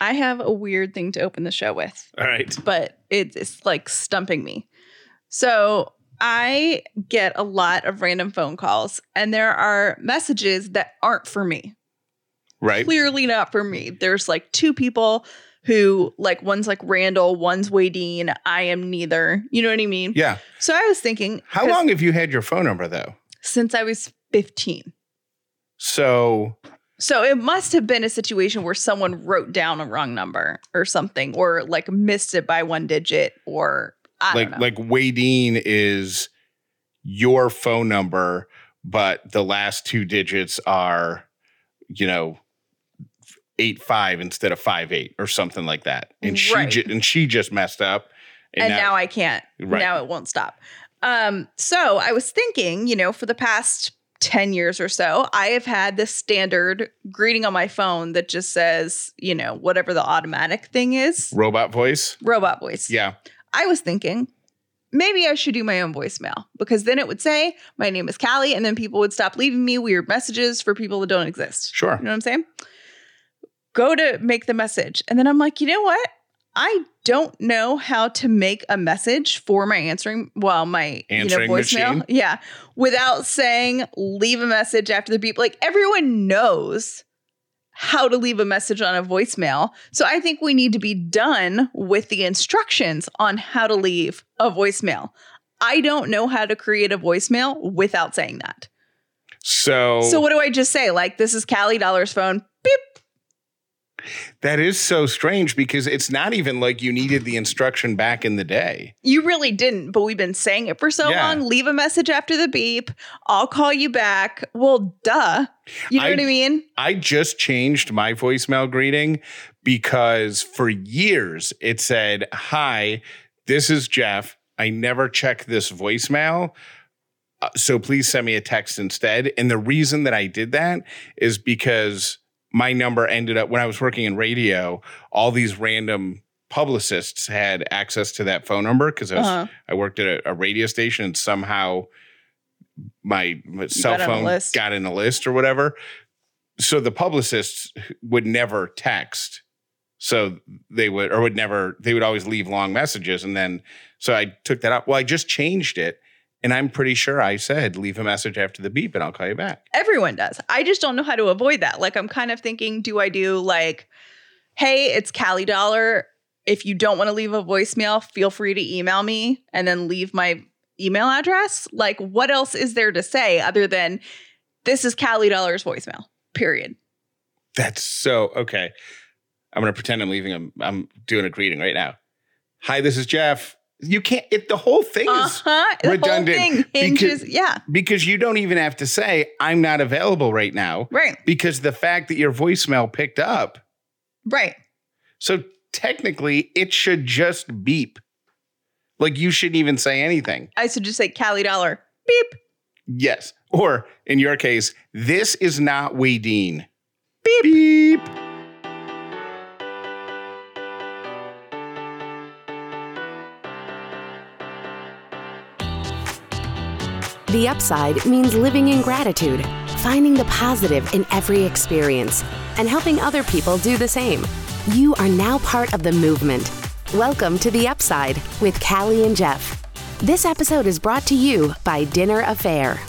I have a weird thing to open the show with, All right. but it- it's like stumping me. So I get a lot of random phone calls, and there are messages that aren't for me. Right. Clearly not for me. There's like two people who, like, one's like Randall, one's Wadeen. I am neither. You know what I mean? Yeah. So I was thinking, How long have you had your phone number though? Since I was 15. So So it must have been a situation where someone wrote down a wrong number or something, or like missed it by one digit, or I like like Wadeen is your phone number, but the last two digits are, you know, eight five instead of five eight or something like that. And she Right. ju- and she just messed up. and now, I can't. Right. Now it won't stop. Um, so I was thinking, you know, for the past 10 years or so, I have had this standard greeting on my phone that just says, you know, whatever the automatic thing is, robot voice. robot voice. Yeah. I was thinking maybe I should do my own voicemail because then it would say, my name is Callie, and then people would stop leaving me weird messages for people that don't exist. Sure. You know what I'm saying? Go to make the message. And then I'm like, you know what? I don't know how to make a message for my answering, well, my Answering you know, voicemail. machine? Yeah. Without saying leave a message after the beep. Like everyone knows how to leave a message on a voicemail. So I think we need to be done with the instructions on how to leave a voicemail. I don't know how to create a voicemail without saying that. So, So what do I just say? Like, this is Callie Dauler's phone. That is so strange because it's not even like you needed the instruction back in the day. You really didn't, but we've been saying it for so Yeah. long. Leave a message after the beep. I'll call you back. Well, duh. You know I- what I mean? I just changed my voicemail greeting because for years it said, Hi, this is Jeff. I never check this voicemail. Uh, so please send me a text instead. And the reason that I did that is because my number ended up when I was working in radio, all these random publicists had access to that phone number because I, was Uh-huh. I worked at a, a radio station and somehow my, my cell got phone got in a list or whatever. So the publicists would never text. So they would, or would never, they would always leave long messages. And then, so I took that up. Well, I just changed it. And I'm pretty sure I said, leave a message after the beep and I'll call you back. Everyone does. I just don't know how to avoid that. Like, I'm kind of thinking, do I do like, hey, it's Callie Dauler. If you don't want to leave a voicemail, feel free to email me and then leave my email address. Like, what else is there to say other than this is Callie Dauler's voicemail, period? That's so okay. I'm gonna pretend I'm leaving. A, I'm doing a greeting right now. Hi, this is Jeff. You can't. It the whole thing is huh. The whole redundant thing hinges. because- yeah. because you don't even have to say I'm not available right now Right. because the fact that your voicemail picked up. Right. So technically, it should just beep. Like you shouldn't even say anything. I should just say Callie Dauler. Beep. Yes. Or in your case, this is not Wadeen. Beep. Beep. The upside means living in gratitude, finding the positive in every experience, and helping other people do the same. You are now part of the movement. Welcome to The Upside with Callie and Jeff. This episode is brought to you by Dinner A'Fare.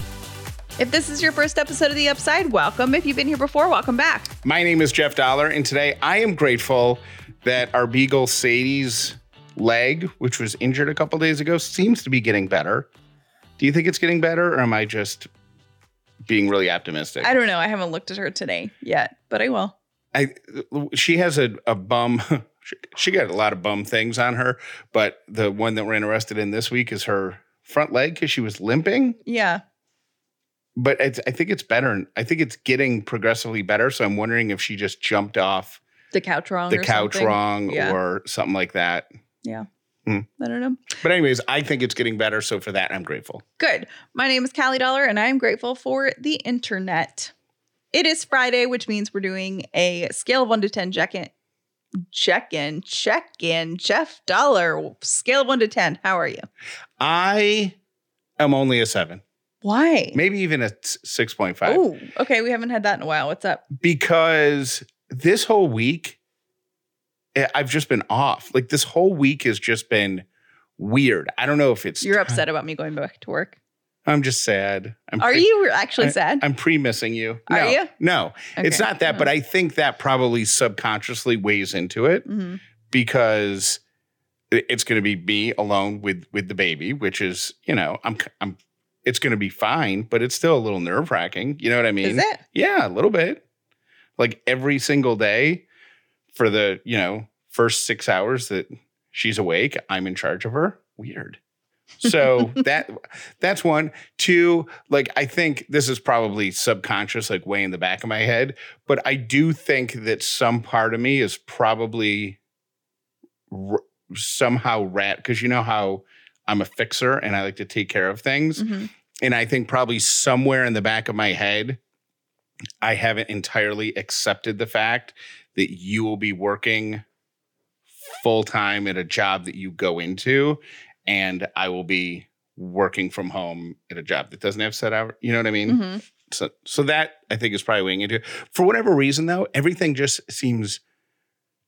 If this is your first episode of The Upside, welcome. If you've been here before, welcome back. My name is Jeff Dauler, and today I am grateful that our beagle Sadie's leg, which was injured a couple days ago, seems to be getting better. Do you think it's getting better, or am I just being really optimistic? I don't know. I haven't looked at her today yet, but I will. I she has a, a bum. She, she got a lot of bum things on her, but the one that we're interested in this week is her front leg because she was limping. Yeah. But it's, I think it's better. I think it's getting progressively better. So I'm wondering if she just jumped off The couch wrong. the couch something. wrong Yeah. or something like that. Yeah. Hmm. I don't know. But anyways, I think it's getting better. So for that, I'm grateful. Good. My name is Callie Dauler, and I'm grateful for the internet. It is Friday, which means we're doing a scale of one to 10 check in. Check in, check in. Jeff Dauler, scale of one to 10. How are you? I am only a seven, Why? maybe even a 6.5 Oh, okay. We haven't had that in a while. What's up? because this whole week I've just been off. Like this whole week has just been weird. I don't know if it's You're upset about me going back to work. I'm just sad. I'm Are pre- you actually sad? I'm pre missing you. Are no, you? No, it's not that, but I think that probably subconsciously weighs into it Mhm. because it's going to be me alone with with the baby, which is you know I'm I'm it's going to be fine, but it's still a little nerve wracking. You know what I mean? Is it? Yeah, a little bit. Like every single day for the you know first six hours that she's awake, I'm in charge of her. Weird. So that that's one. Two, like I think this is probably subconscious, like way in the back of my head, but I do think that some part of me is probably r- somehow rat because you know how I'm a fixer and I like to take care of things, Mhm. and I think probably somewhere in the back of my head, I haven't entirely accepted the fact that you will be working full time at a job that you go into, and I will be working from home at a job that doesn't have set hours. You know what I mean? Mhm. So, so that I think is probably weighing into. it. For whatever reason, though, everything just seems,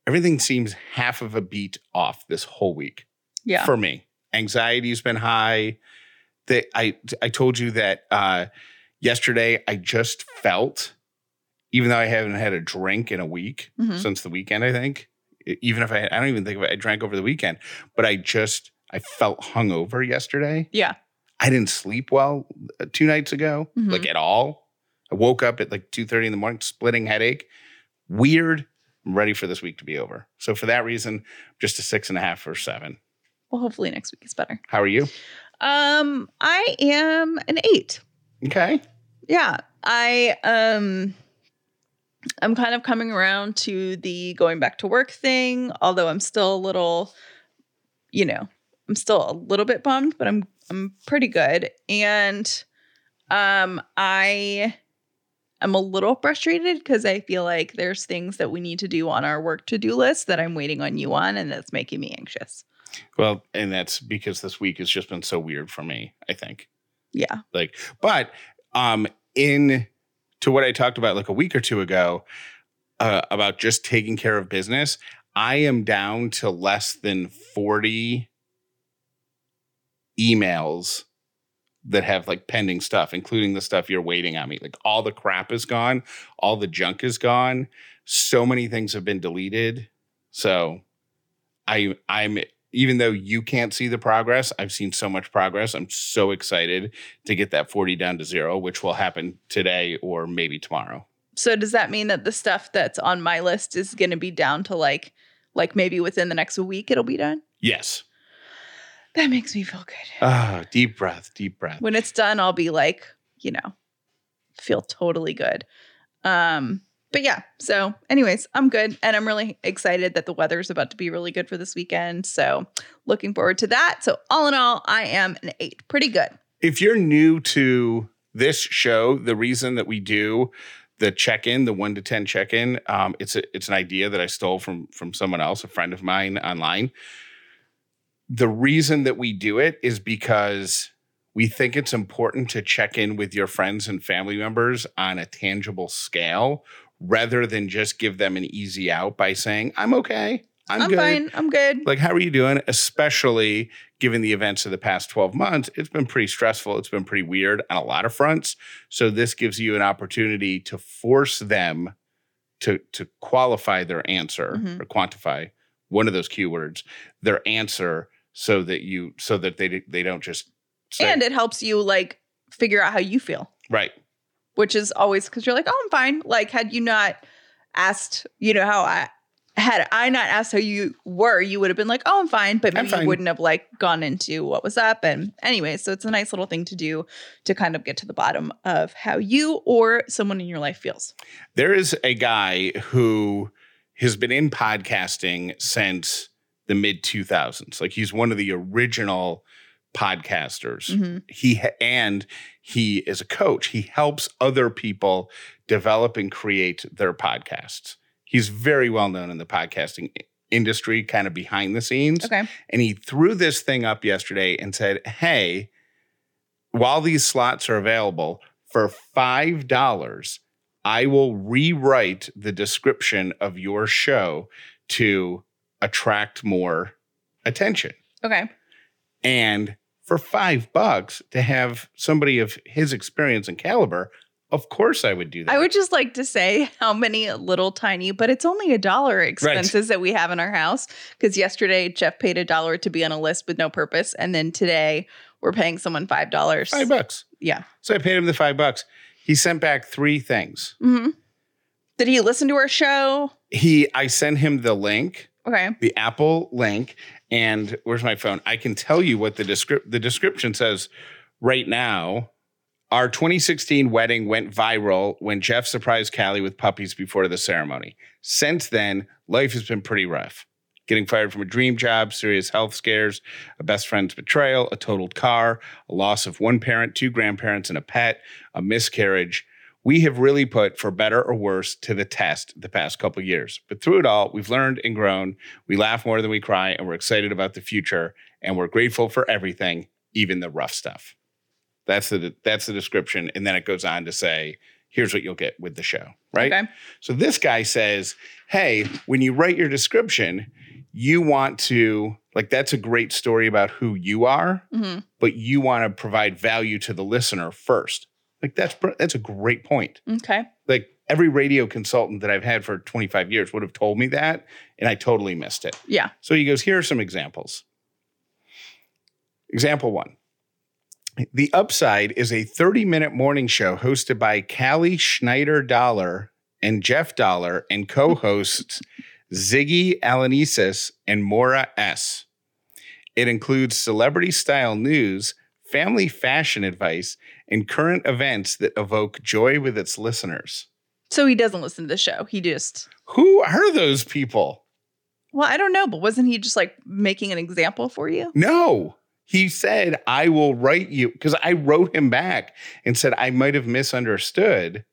everything seems half of a beat off this whole week Yeah. for me. Anxiety's been high. That I I told you that uh, yesterday. I just felt, even though I haven't had a drink in a week Mhm. since the weekend. I think, even if I I don't even think I drank over the weekend, but I just I felt hungover yesterday. Yeah. I didn't sleep well uh, two nights ago, Mhm. like at all. I woke up at like two thirty in the morning, splitting headache. Weird. I'm ready for this week to be over. So for that reason, just a six and a half or seven. Well, hopefully next week is better. How are you? Um, I am an eight. Okay. Yeah. I um I'm kind of coming around to the going back to work thing, although I'm still a little, you know, I'm still a little bit bummed, but I'm I'm pretty good. And um I am a little frustrated because I feel like there's things that we need to do on our work to-do list that I'm waiting on you on, and that's making me anxious. Well, and that's because this week has just been so weird for me, I think. Yeah. Like, but um in to what I talked about like a week or two ago uh, about just taking care of business, I am down to less than 40 emails that have like pending stuff, including the stuff you're waiting on me. Like all the crap is gone, all the junk is gone. So many things have been deleted. So I I'm even though you can't see the progress, I've seen so much progress. I'm so excited to get that 40 down to zero, which will happen today or maybe tomorrow. So does that mean that the stuff that's on my list is going to be down to like like maybe within the next week it'll be done? Yes. That makes me feel good. Ah, deep breath, deep breath. When it's done I'll be like, you know, feel totally good. Um but yeah, so anyways, I'm good and I'm really excited that the weather's about to be really good for this weekend. So, looking forward to that. So, all in all, I am an 8. Pretty good. If you're new to this show, the reason that we do the check-in, the one to ten check-in, um, it's a, it's an idea that I stole from from someone else, a friend of mine online. The reason that we do it is because we think it's important to check in with your friends and family members on a tangible scale rather than just give them an easy out by saying, I'm okay. I'm, I'm, good. fine. I'm good. Like, how are you doing? Especially given the events of the past 12 months, it's been pretty stressful. It's been pretty weird on a lot of fronts. So, this gives you an opportunity to force them to, to qualify their answer Mhm. or quantify one of those keywords, their answer, so that you, so that they, they don't just say, and it helps you like figure out how you feel. right. Which is always because you're like, oh, I'm fine. Like, had you not asked, you know, how I had I not asked how you were, you would have been like, oh, I'm fine. But maybe you wouldn't have like gone into what was up. And anyway, so it's a nice little thing to do to kind of get to the bottom of how you or someone in your life feels. There is a guy who has been in podcasting since the mid 2000s. Like he's one of the original podcasters. Mhm. He ha- and he is a coach. He helps other people develop and create their podcasts. He's very well known in the podcasting industry, kind of behind the scenes. Okay. And he threw this thing up yesterday and said, Hey, while these slots are available for $5, I will rewrite the description of your show to attract more attention. Okay. And for five bucks to have somebody of his experience and caliber, of course I would do that. I would just like to say how many little tiny, but it's only a dollar expenses that we have in our house. Because yesterday Jeff paid a dollar to be on a list with no purpose, and then today we're paying someone five dollars. five bucks. Yeah. So I paid him the five bucks. He sent back three things. hmm Did he listen to our show? He I sent him the link, Okay. the Apple link, and where's my phone? I can tell you what the descrip- the description says right now. Our 2016 wedding went viral when Jeff surprised Callie with puppies before the ceremony. Since then, life has been pretty rough. Getting fired from a dream job, serious health scares, a best friend's betrayal, a totaled car, a loss of one parent, two grandparents, and a pet, a miscarriage. We have really put, for better or worse, to the test the past couple years. But through it all, we've learned and grown. We laugh more than we cry, and we're excited about the future. And we're grateful for everything, even the rough stuff. That's the that's the description, and then it goes on to say, "Here's what you'll get with the show." Right. Okay. So this guy says, "Hey, when you write your description, you want to like that's a great story about who you are, hmm but you want to provide value to the listener first. Like that's that's a great point. Okay. Like every radio consultant that I've had for 25 years would have told me that, and I totally missed it. Yeah. So he goes, here are some examples. Example one. The Upside is a 30 minute morning show hosted by Callie Schneider Dauler and Jeff Dauler and co hosts Ziggy Alanesis and Mora S. It includes celebrity style news, family fashion advice, and current events that evoke joy with its listeners. So he doesn't listen to the show. He just, Who are those people? well, I don't know, but wasn't he just like making an example for you? No. He said, I will write you because I wrote him back and said, I might have misunderstood.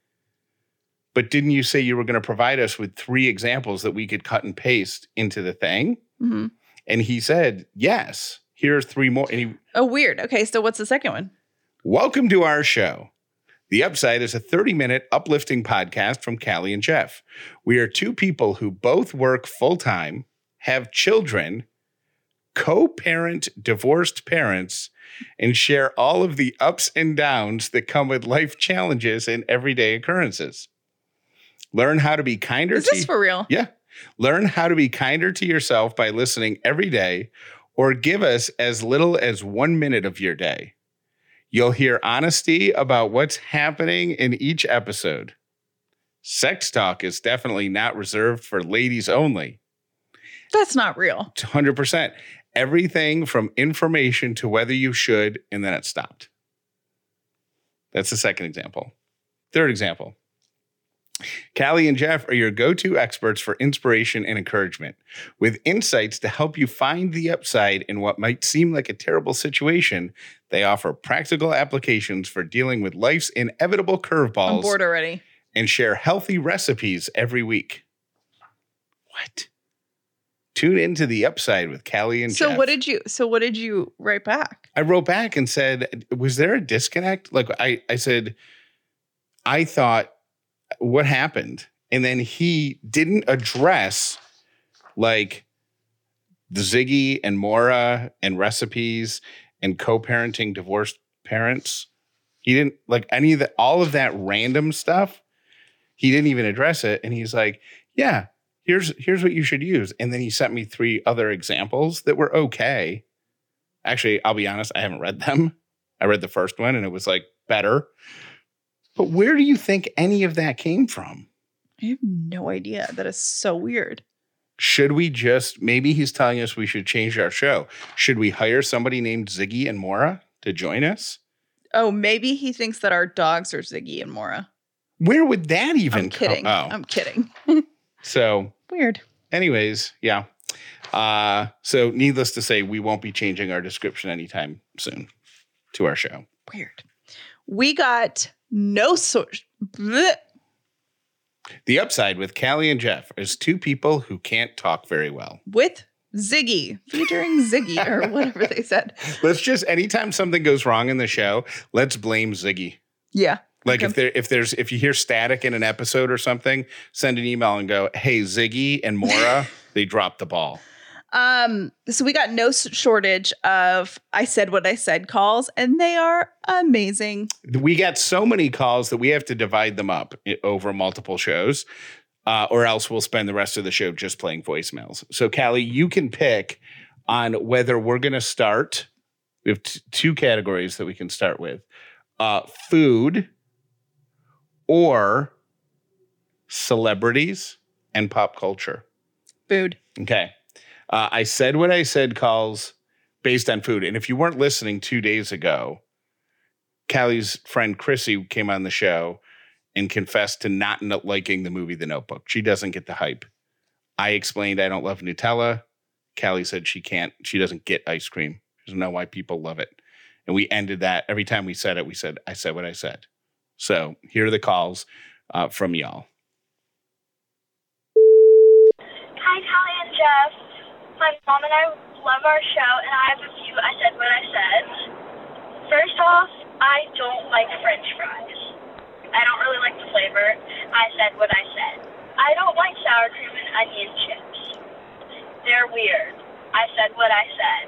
But didn't you say you were going to provide us with three examples that we could cut and paste into the thing? hmm And he said, Yes, here's three more. He, Oh, weird. Okay. So what's the second one? Welcome to our show. The Upside is a 30 minute uplifting podcast from Callie and Jeff. We are two people who both work full time, have children, co parent divorced parents, and share all of the ups and downs that come with life challenges and everyday occurrences. Learn how to be kinder Is to this for real? yeah. Learn how to be kinder to yourself by listening every day or give us as little as one minute of your day. You'll hear honesty about what's happening in each episode. Sex talk is definitely not reserved for ladies only. That's not real. 100%. Everything from information to whether you should, and then it stopped. That's the second example. Third example. Callie and Jeff are your go to experts for inspiration and encouragement, with insights to help you find the upside in what might seem like a terrible situation. They offer practical applications for dealing with life's inevitable curveballs. I'm bored already. and share healthy recipes every week. What? Tune into the upside with Callie and So Jeff. what did you? So what did you write back? I wrote back and said, "Was there a disconnect?" Like I, I said, I thought, what happened? And then he didn't address like the Ziggy and Mora and recipes and co-parenting divorced parents. He didn't like any of the all of that random stuff. He didn't even address it. And he's like, yeah, here's here's what you should use. And then he sent me three other examples that were okay. Actually, I'll be honest, I haven't read them. I read the first one and it was like better. But where do you think any of that came from? I have no idea. That is so weird. Should we just maybe he's telling us we should change our show? Should we hire somebody named Ziggy and Mora to join us? Oh, maybe he thinks that our dogs are Ziggy and Mora. Where would that even I'm kidding. come? Oh, I'm kidding. so Weird. anyways, yeah. Uh, so needless to say, we won't be changing our description anytime soon to our show. Weird. We got no bleh. The upside with Callie and Jeff is two people who can't talk very well. with Ziggy featuring Ziggy or whatever they said. Let's just anytime something goes wrong in the show, let's blame Ziggy. Yeah. Like Okay. if there if there's if you hear static in an episode or something, send an email and go, "Hey Ziggy and Mora, they dropped the ball." Um, so we got no shortage of I said what I said calls, and they are amazing. We get so many calls that we have to divide them up over multiple shows, uh, or else we'll spend the rest of the show just playing voicemails. So, Callie, you can pick on whether we're going to start. We have t- two categories that we can start with uh, food or celebrities and pop culture. Food. Okay. Uh, I said what I said calls based on food. And if you weren't listening two days ago, Callie's friend Chrissy came on the show and confessed to not liking the movie The Notebook. She doesn't get the hype. I explained I don't love Nutella. Callie said she can't, she doesn't get ice cream. She doesn't know why people love it. And we ended that every time we said it, we said, I said what I said. So here are the calls uh, from y'all. Hi, Callie and Jeff. My mom and I love our show, and I have a few I said what I said. First off, I don't like French fries. I don't really like the flavor. I said what I said. I don't like sour cream and onion chips. They're weird. I said what I said.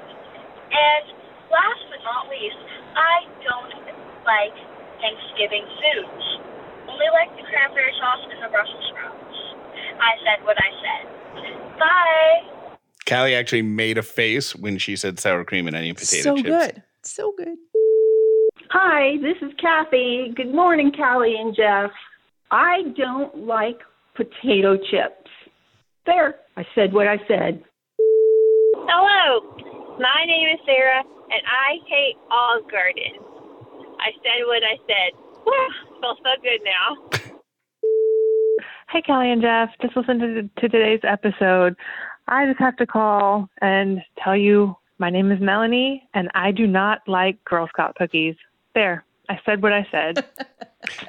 And last but not least, I don't like Thanksgiving foods. Only like the cranberry sauce and the Brussels sprouts. I said what I said. Bye. Callie actually made a face when she said sour cream and onion potato so chips. good. So good. Hi, this is Kathy. Good morning, Callie and Jeff. I don't like potato chips. There, I said what I said. Hello, my name is Sarah, and I hate Olive Garden. I said what I said. Whew, feels so good now. Hey, Kelly and Jeff. Just listen to, to today's episode. I just have to call and tell you my name is Melanie, and I do not like Girl Scout cookies. There, I said what I said.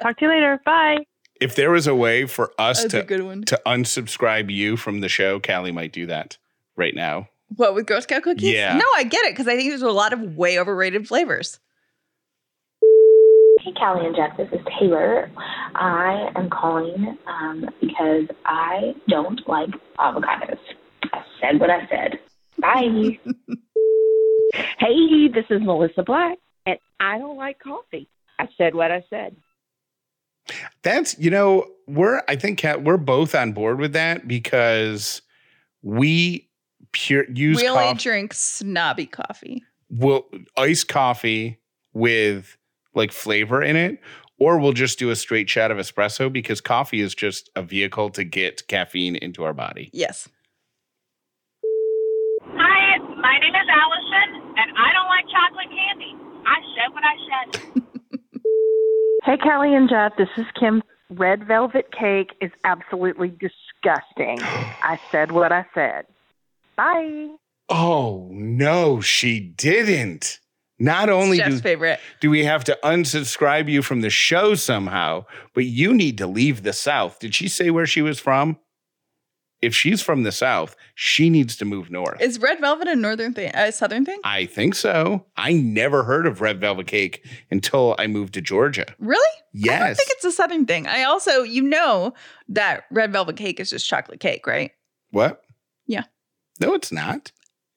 Talk to you later. Bye. If there was a way for us That's to good one. to unsubscribe you from the show, Callie might do that right now. What with Girl Scout cookies? Yeah. No, I get it because I think there's a lot of way overrated flavors. Hey, Callie and Jeff, this is Taylor. I am calling um, because I don't like avocados. I said what I said. Bye. Hey, this is Melissa Black, and I don't like coffee. I said what I said. That's you know we're I think Kat, we're both on board with that because we pure use we only coffee. drink snobby coffee. We'll iced coffee with like flavor in it, or we'll just do a straight shot of espresso because coffee is just a vehicle to get caffeine into our body. Yes. Hi, my name is Allison, and I don't like chocolate candy. I said what I said. Hey, Kelly and Jeff. This is Kim. Red velvet cake is absolutely disgusting. I said what I said. Bye. Oh no, she didn't. Not only do, favorite. do we have to unsubscribe you from the show somehow, but you need to leave the South. Did she say where she was from? If she's from the South, she needs to move north. Is red velvet a northern thing, a southern thing? I think so. I never heard of red velvet cake until I moved to Georgia. Really? Yes. I don't think it's a southern thing. I also, you know, that red velvet cake is just chocolate cake, right? what? Yeah. No, it's not.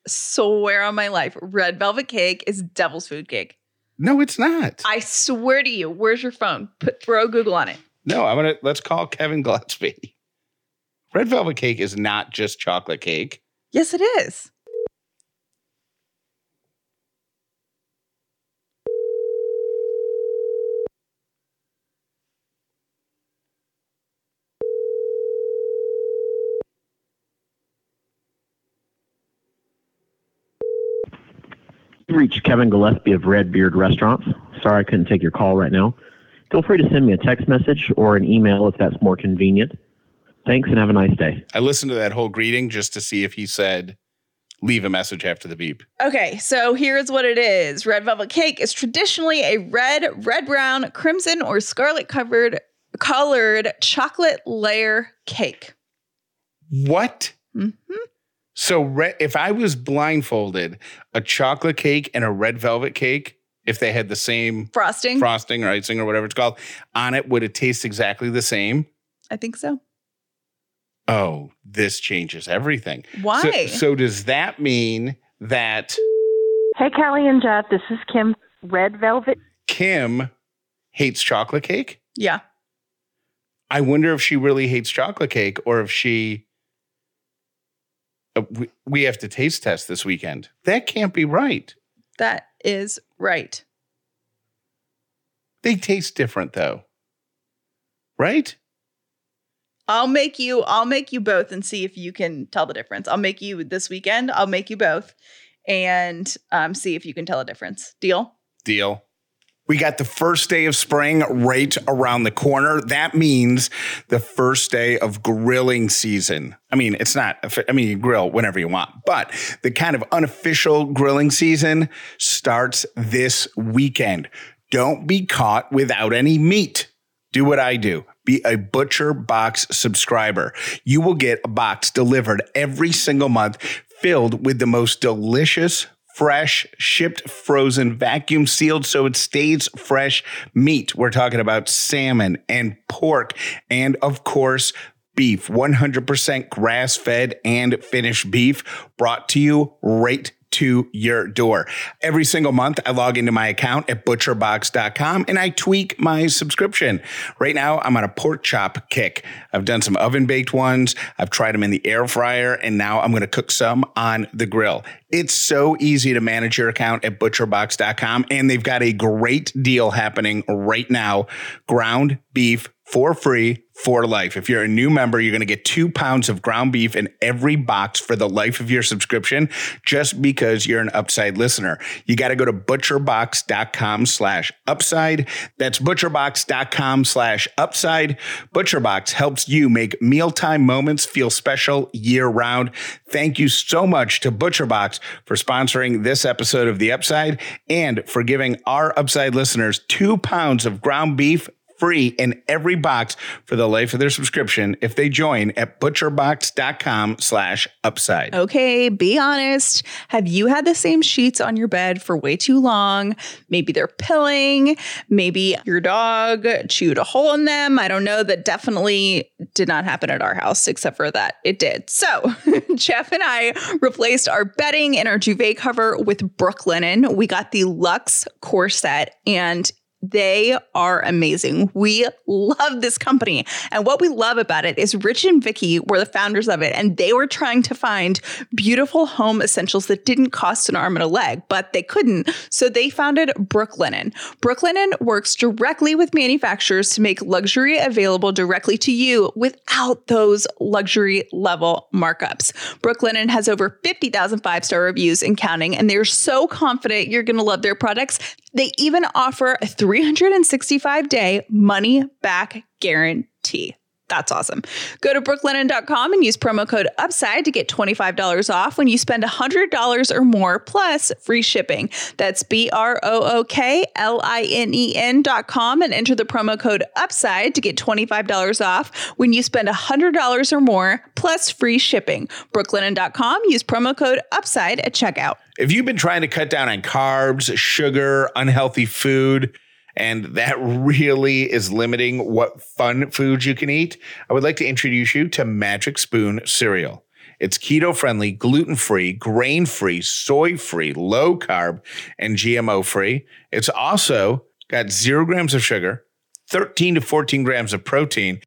Swear on my life, red velvet cake is devil's food cake. No, it's not. I swear to you. Where's your phone? Put throw Google on it. no, I'm gonna let's call Kevin Gillespie. Red velvet cake is not just chocolate cake. Yes, it is. Reach Kevin Gillespie of Red Beard Restaurants. Sorry I couldn't take your call right now. Feel free to send me a text message or an email if that's more convenient. Thanks and have a nice day. I listened to that whole greeting just to see if he said leave a message after the beep. Okay, so here's what it is. Red velvet cake is traditionally a red, red brown, crimson, or scarlet covered colored chocolate layer cake. What? hmm So re- if I was blindfolded, a chocolate cake and a red velvet cake, if they had the same Frosting? frosting or icing or whatever it's called on it, would it taste exactly the same? I think so. Oh, this changes everything. Why? So, so does that mean that Hey, Callie and Jeff, this is Kim. Red Velvet. Kim hates chocolate cake? Yeah. I wonder if she really hates chocolate cake or if she. Uh, we, we have to taste test this weekend. That can't be right. That is right. They taste different though. Right? I'll make you I'll make you both and see if you can tell the difference. I'll make you this weekend. I'll make you both and um, see if you can tell a difference. Deal? Deal. We got the first day of spring right around the corner. That means the first day of grilling season. I mean, it's not, I mean, you grill whenever you want, but the kind of unofficial grilling season starts this weekend. Don't be caught without any meat. Do what I do. Be a ButcherBox subscriber. You will get a box delivered every single month filled with the most delicious, fresh, shipped frozen, vacuum sealed so it stays fresh meat. We're talking about salmon and pork, and of course, beef 100% grass fed and finished beef brought to you right to your door. Every single month, I log into my account at butcherbox.com and I tweak my subscription. Right now, I'm on a pork chop kick. I've done some oven baked ones, I've tried them in the air fryer, and now I'm going to cook some on the grill. It's so easy to manage your account at butcherbox.com, and they've got a great deal happening right now ground beef for free for life. If you're a new member, you're going to get two pounds of ground beef in every box for the life of your subscription just because you're an upside listener. You got to go to butcherbox.com slash upside. That's butcherbox.com slash upside. Butcherbox helps you make mealtime moments feel special year round. Thank you so much to ButcherBox for sponsoring this episode of The Upside and for giving our Upside listeners two pounds of ground beef free in every box for the life of their subscription if they join at butcherbox.com slash upside. Okay, be honest. Have you had the same sheets on your bed for way too long? Maybe they're pilling. Maybe your dog chewed a hole in them. I don't know. That definitely did not happen at our house, except for that it did. So Jeff and I replaced our bedding and our duvet cover with Brooklinen. We got the Luxe core set and they are amazing. We love this company. And what we love about it is Rich and Vicky were the founders of it, and they were trying to find beautiful home essentials that didn't cost an arm and a leg, but they couldn't. So they founded Brooklinen. Brooklinen works directly with manufacturers to make luxury available directly to you without those luxury level markups. Brooklinen has over 50,000 five star reviews and counting, and they're so confident you're going to love their products. They even offer a 365 day money back guarantee. That's awesome. Go to brooklinen.com and use promo code UPSIDE to get $25 off when you spend $100 or more plus free shipping. That's B R O O K L I N E N.com and enter the promo code UPSIDE to get $25 off when you spend $100 or more plus free shipping. Brooklinen.com, use promo code UPSIDE at checkout. If you've been trying to cut down on carbs, sugar, unhealthy food, and that really is limiting what fun foods you can eat, I would like to introduce you to Magic Spoon cereal. It's keto friendly, gluten free, grain free, soy free, low carb, and GMO free. It's also got zero grams of sugar, 13 to 14 grams of protein,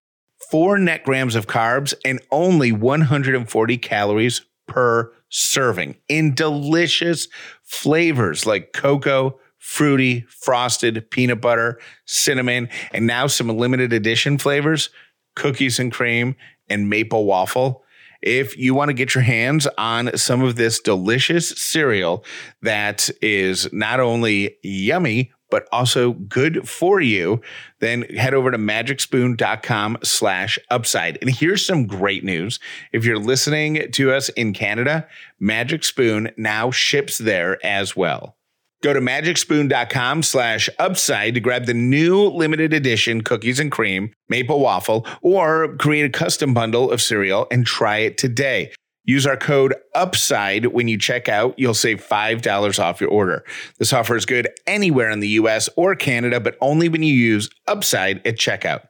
four net grams of carbs, and only 140 calories per serving in delicious flavors like cocoa, fruity, frosted, peanut butter, cinnamon, and now some limited edition flavors cookies and cream and maple waffle. If you want to get your hands on some of this delicious cereal that is not only yummy, but also good for you, then head over to magicspoon.com slash upside. And here's some great news. If you're listening to us in Canada, Magic Spoon now ships there as well. Go to magicspoon.com slash upside to grab the new limited edition cookies and cream maple waffle or create a custom bundle of cereal and try it today. Use our code UPSIDE when you check out. You'll save $5 off your order. This offer is good anywhere in the US or Canada, but only when you use UPSIDE at checkout.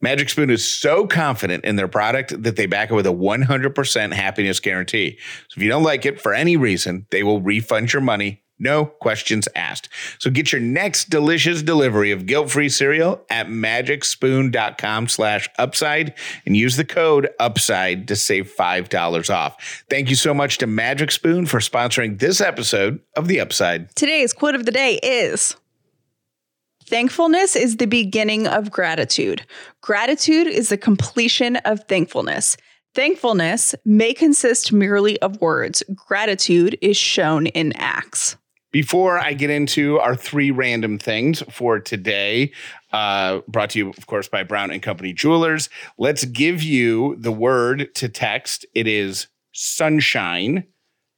Magic Spoon is so confident in their product that they back it with a 100% happiness guarantee. So if you don't like it for any reason, they will refund your money. No questions asked. So get your next delicious delivery of guilt-free cereal at magicspoon.com slash upside and use the code upside to save $5 off. Thank you so much to Magic Spoon for sponsoring this episode of The Upside. Today's quote of the day is Thankfulness is the beginning of gratitude. Gratitude is the completion of thankfulness. Thankfulness may consist merely of words. Gratitude is shown in acts. Before I get into our three random things for today, uh, brought to you, of course, by Brown and Company Jewelers, let's give you the word to text. It is sunshine,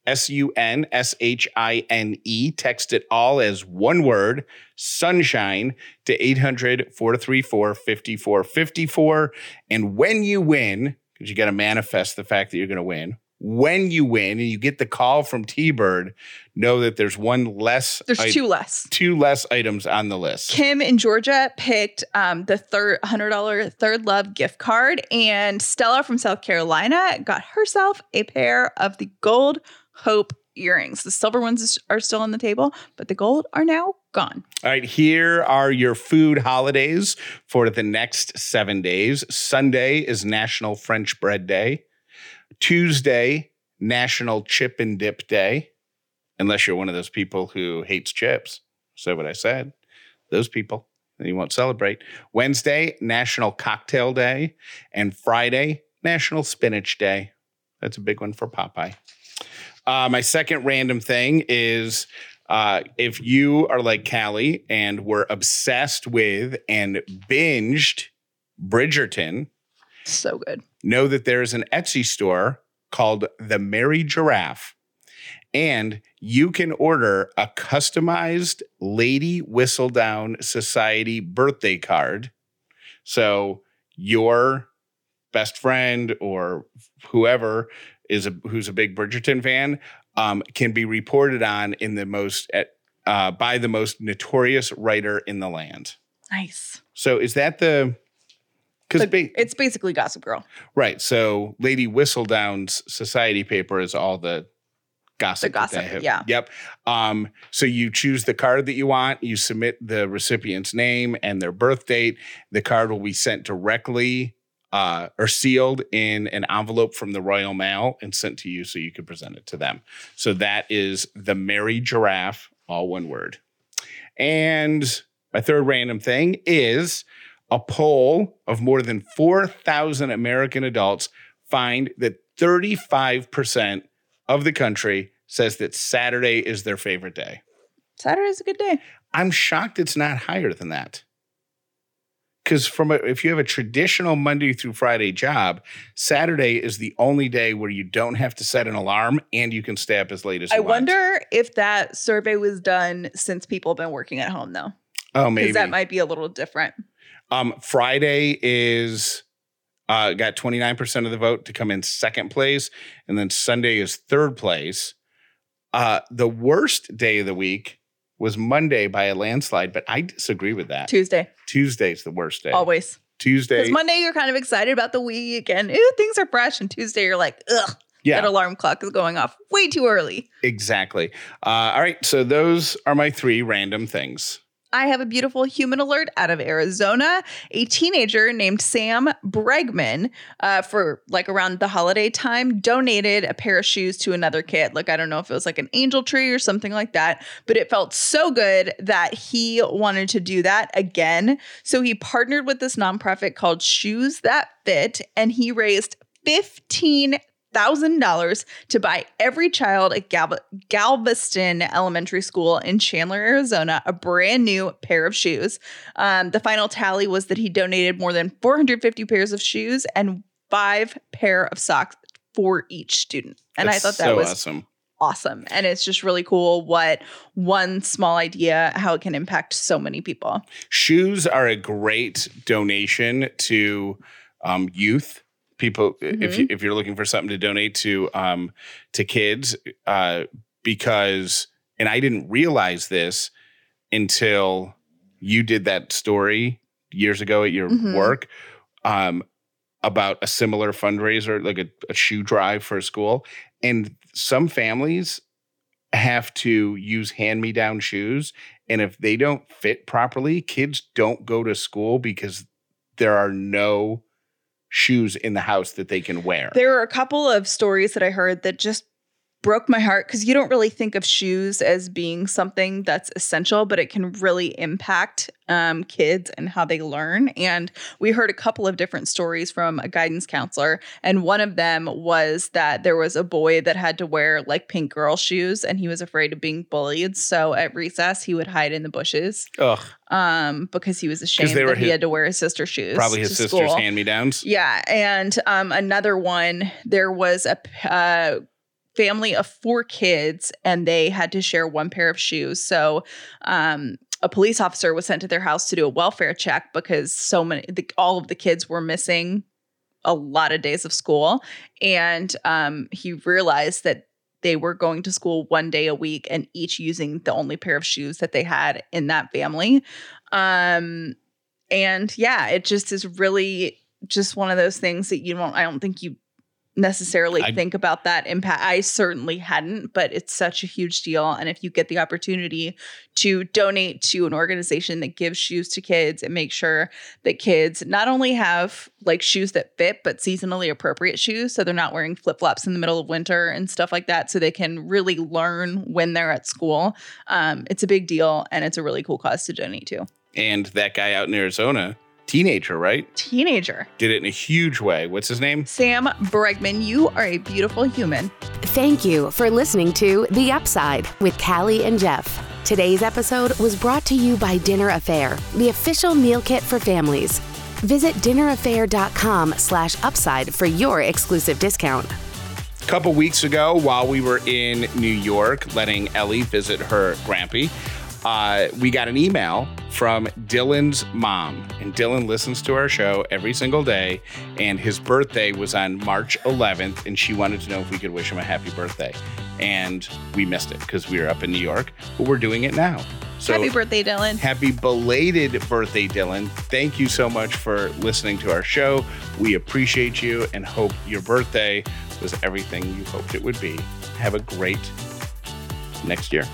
S U N S H I N E. Text it all as one word, sunshine, to 800 434 5454. And when you win, because you got to manifest the fact that you're going to win, when you win and you get the call from T Bird, know that there's one less. There's it- two less. Two less items on the list. Kim in Georgia picked um, the third $100 Third Love gift card, and Stella from South Carolina got herself a pair of the gold Hope earrings. The silver ones are still on the table, but the gold are now gone. All right, here are your food holidays for the next seven days. Sunday is National French Bread Day. Tuesday, National Chip and Dip Day, unless you're one of those people who hates chips. So what I said, those people, you won't celebrate. Wednesday, National Cocktail Day, and Friday, National Spinach Day. That's a big one for Popeye. Uh, my second random thing is uh, if you are like Callie and were obsessed with and binged Bridgerton, So good. Know that there's an Etsy store called The Merry Giraffe. And you can order a customized Lady Whistledown Society birthday card. So your best friend or whoever is a, who's a big Bridgerton fan um, can be reported on in the most at, uh, by the most notorious writer in the land. Nice. So is that the because But it's basically Gossip Girl. Right. So Lady Whistledown's society paper is all the gossip. The gossip, yeah. Yep. Um, so you choose the card that you want, you submit the recipient's name and their birth date. The card will be sent directly uh, or sealed in an envelope from the Royal Mail and sent to you so you can present it to them. So that is the Merry Giraffe, all one word. And my third random thing is a poll of more than 4,000 American adults find that 35% of the country says that Saturday is their favorite day. Saturday's a good day. I'm shocked it's not higher than that. Because from a, if you have a traditional Monday through Friday job, Saturday is the only day where you don't have to set an alarm and you can stay up as late as you I want. wonder if that survey was done since people have been working at home, though. Oh, maybe that might be a little different. Um, Friday is uh, got 29% of the vote to come in second place, and then Sunday is third place. Uh, the worst day of the week was Monday by a landslide, but I disagree with that. Tuesday, Tuesday's the worst day. always. Tuesday, Because Monday you're kind of excited about the week and ew, things are fresh, and Tuesday you're like, ugh, yeah, that alarm clock is going off way too early. exactly. Uh, all right, so those are my three random things. I have a beautiful human alert out of Arizona. A teenager named Sam Bregman, uh, for like around the holiday time, donated a pair of shoes to another kid. Like, I don't know if it was like an angel tree or something like that, but it felt so good that he wanted to do that again. So he partnered with this nonprofit called Shoes That Fit and he raised fifteen. $1,000 to buy every child at Gal- Galveston Elementary School in Chandler, Arizona, a brand new pair of shoes. Um, the final tally was that he donated more than 450 pairs of shoes and five pair of socks for each student. And That's I thought that so was awesome. Awesome. And it's just really cool what one small idea, how it can impact so many people. Shoes are a great donation to um, youth people. If you, if you're looking for something to donate to um, to kids, uh, because and I didn't realize this until you did that story years ago at your Mhm. work. um, about a similar fundraiser, like a, a shoe drive for a school. And some families have to use hand me down shoes. And if they don't fit properly, kids don't go to school because there are no shoes in the house that they can wear. There are a couple of stories that I heard that just broke my heart because you don't really think of shoes as being something that's essential, but it can really impact um, kids and how they learn. And we heard a couple of different stories from a guidance counselor. And one of them was that there was a boy that had to wear like pink girl shoes and he was afraid of being bullied. So at recess, he would hide in the bushes Ugh. um, because he was ashamed that he had to wear his sister's shoes. Probably his sister's hand me downs. Yeah, and um, another one. There was a uh, family of four kids, and they had to share one pair of shoes. So, um, a police officer was sent to their house to do a welfare check because so many, the, all of the kids were missing a lot of days of school, and um, he realized that they were going to school one day a week and each using the only pair of shoes that they had in that family. Um, and yeah, it just is really just one of those things that you don't, I don't think you necessarily I- think about that impact. I certainly hadn't, but it's such a huge deal. And if you get the opportunity to donate to an organization that gives shoes to kids and make sure that kids not only have like shoes that fit, but seasonally appropriate shoes. So they're not wearing flip flops in the middle of winter and stuff like that. So they can really learn when they're at school. Um, it's a big deal and it's a really cool cause to donate to. And that guy out in Arizona, teenager, right? Teenager. Did it in a huge way. What's his name? Sam Bregman, you are a beautiful human. Thank you for listening to The Upside with Callie and Jeff. Today's episode was brought to you by Dinner A'Fare, the official meal kit for families. Visit dinnerafare.com slash upside for your exclusive discount. A couple weeks ago, while we were in New York, letting Ellie visit her grampy, uh, we got an email from Dylan's mom. And Dylan listens to our show every single day. And his birthday was on March 11th. And she wanted to know if we could wish him a happy birthday. And we missed it because we were up in New York, but we're doing it now. So Happy birthday, Dylan. Happy belated birthday, Dylan. Thank you so much for listening to our show. We appreciate you and hope your birthday was everything you hoped it would be. Have a great next year.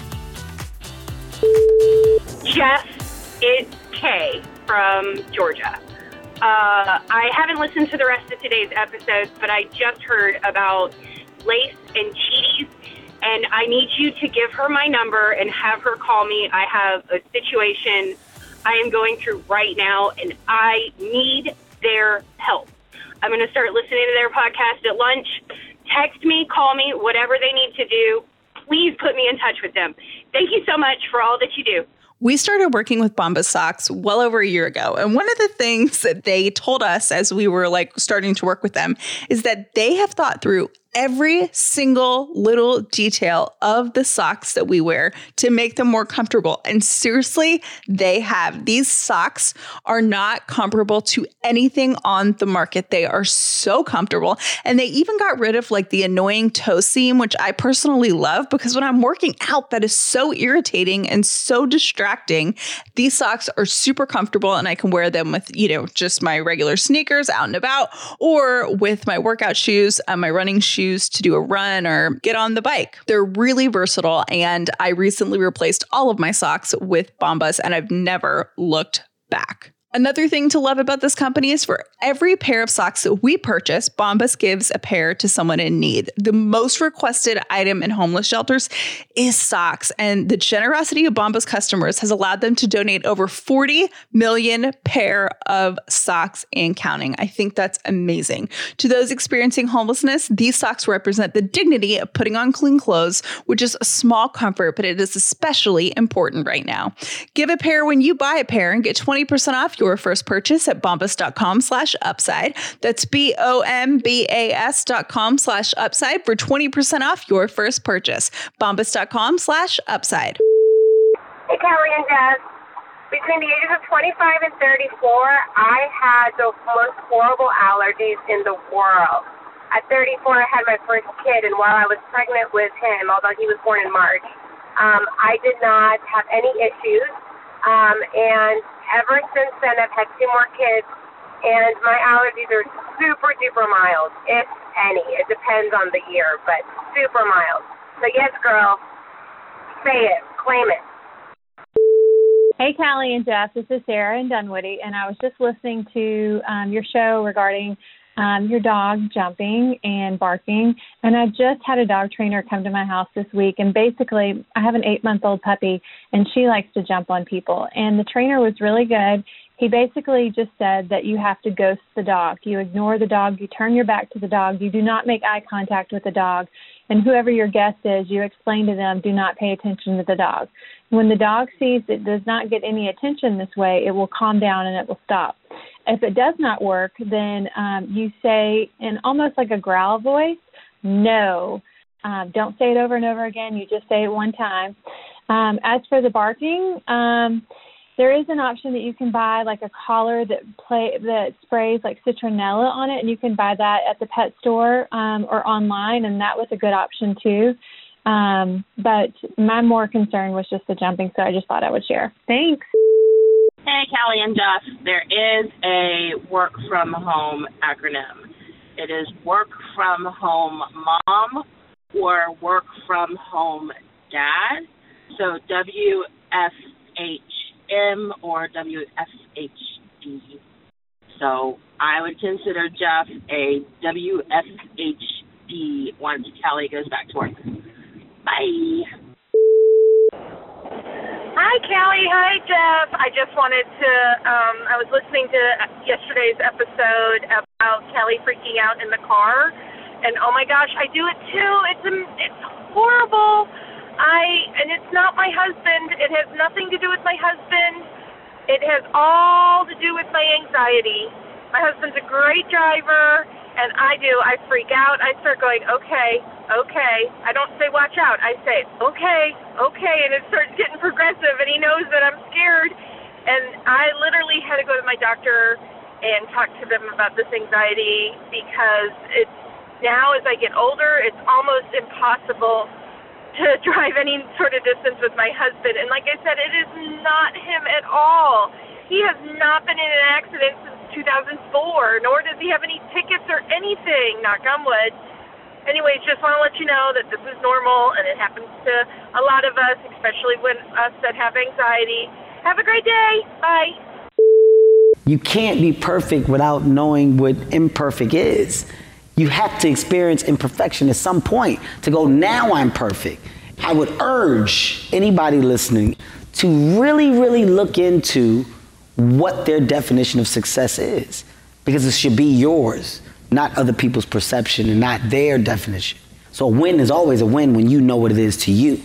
Jeff, it's Kay from Georgia. Uh, I haven't listened to the rest of today's episodes, but I just heard about Lace and Cheaties, and I need you to give her my number and have her call me. I have a situation I am going through right now, and I need their help. I'm going to start listening to their podcast at lunch. Text me, call me, whatever they need to do. Please put me in touch with them. Thank you so much for all that you do. We started working with Bombas Socks well over a year ago. And one of the things that they told us as we were like starting to work with them is that they have thought through every single little detail of the socks that we wear to make them more comfortable. And seriously, they have. These socks are not comparable to anything on the market. They are so comfortable. And they even got rid of like the annoying toe seam, which I personally love because when I'm working out, that is so irritating and so distracting. These socks are super comfortable and I can wear them with, you know, just my regular sneakers out and about or with my workout shoes, my running shoes to do a run or get on the bike. They're really versatile. And I recently replaced all of my socks with Bombas and I've never looked back. Another thing to love about this company is for every pair of socks that we purchase, Bombas gives a pair to someone in need. The most requested item in homeless shelters is socks, and the generosity of Bombas customers has allowed them to donate over 40 million pair of socks and counting. I think that's amazing. To those experiencing homelessness, these socks represent the dignity of putting on clean clothes, which is a small comfort, but it is especially important right now. Give a pair when you buy a pair and get 20% off your first purchase at bombas.com slash upside. That's B-O-M-B-A-S dot com slash upside for 20% off your first purchase. Bombas.com slash upside. Hey, Kelly and Jess. Between the ages of 25 and 34, I had the most horrible allergies in the world. At 34, I had my first kid, and while I was pregnant with him, although he was born in March, um, I did not have any issues. Um, and ever since then, I've had two more kids, and my allergies are super duper mild, if any. It depends on the year, but super mild. So yes, girl, say it, claim it. Hey, Callie and Jeff. This is Sarah in Dunwoody, and I was just listening to um, your show regarding um, your dog jumping and barking. And I just had a dog trainer come to my house this week, and basically, I have an eight month old puppy, and she likes to jump on people. And the trainer was really good. He basically just said that you have to ghost the dog. You ignore the dog, you turn your back to the dog, you do not make eye contact with the dog, and whoever your guest is, you explain to them, do not pay attention to the dog. When the dog sees it does not get any attention this way, it will calm down and it will stop. If it does not work, then um, you say in almost like a growl voice, no. Um, don't say it over and over again. You just say it one time. Um, as for the barking, um, there is an option that you can buy like a collar that play that sprays like citronella on it, and you can buy that at the pet store um, or online, and that was a good option too. Um, but my more concern was just the jumping, so I just thought I would share. Thanks. Hey, Callie and Jeff. There is a work from home acronym. It is work from home mom or work from home dad. So WFHM or WFHD. So I would consider Jeff a WFHD once Callie goes back to work. Bye. Hi, Callie. Hi, Jeff. I just wanted to. Um, I was listening to yesterday's episode about Kelly freaking out in the car, and oh my gosh, I do it too. It's it's horrible. I and it's not my husband. It has nothing to do with my husband. It has all to do with my anxiety. My husband's a great driver, and I do. I freak out. I start going, okay, okay. I don't say watch out. I say, okay, okay. And it starts getting progressive, and he knows that I'm scared. And I literally had to go to my doctor and talk to them about this anxiety because it's now as I get older, it's almost impossible to drive any sort of distance with my husband. And like I said, it is not him at all. He has not been in an accident since 2004, nor does he have any tickets or anything, knock on wood. Anyways, just want to let you know that this is normal and it happens to a lot of us, especially when us that have anxiety. Have a great day. Bye. You can't be perfect without knowing what imperfect is. You have to experience imperfection at some point to go, now I'm perfect. I would urge anybody listening to really, really look into what their definition of success is because it should be yours, not other people's perception and not their definition. So a win is always a win when you know what it is to you.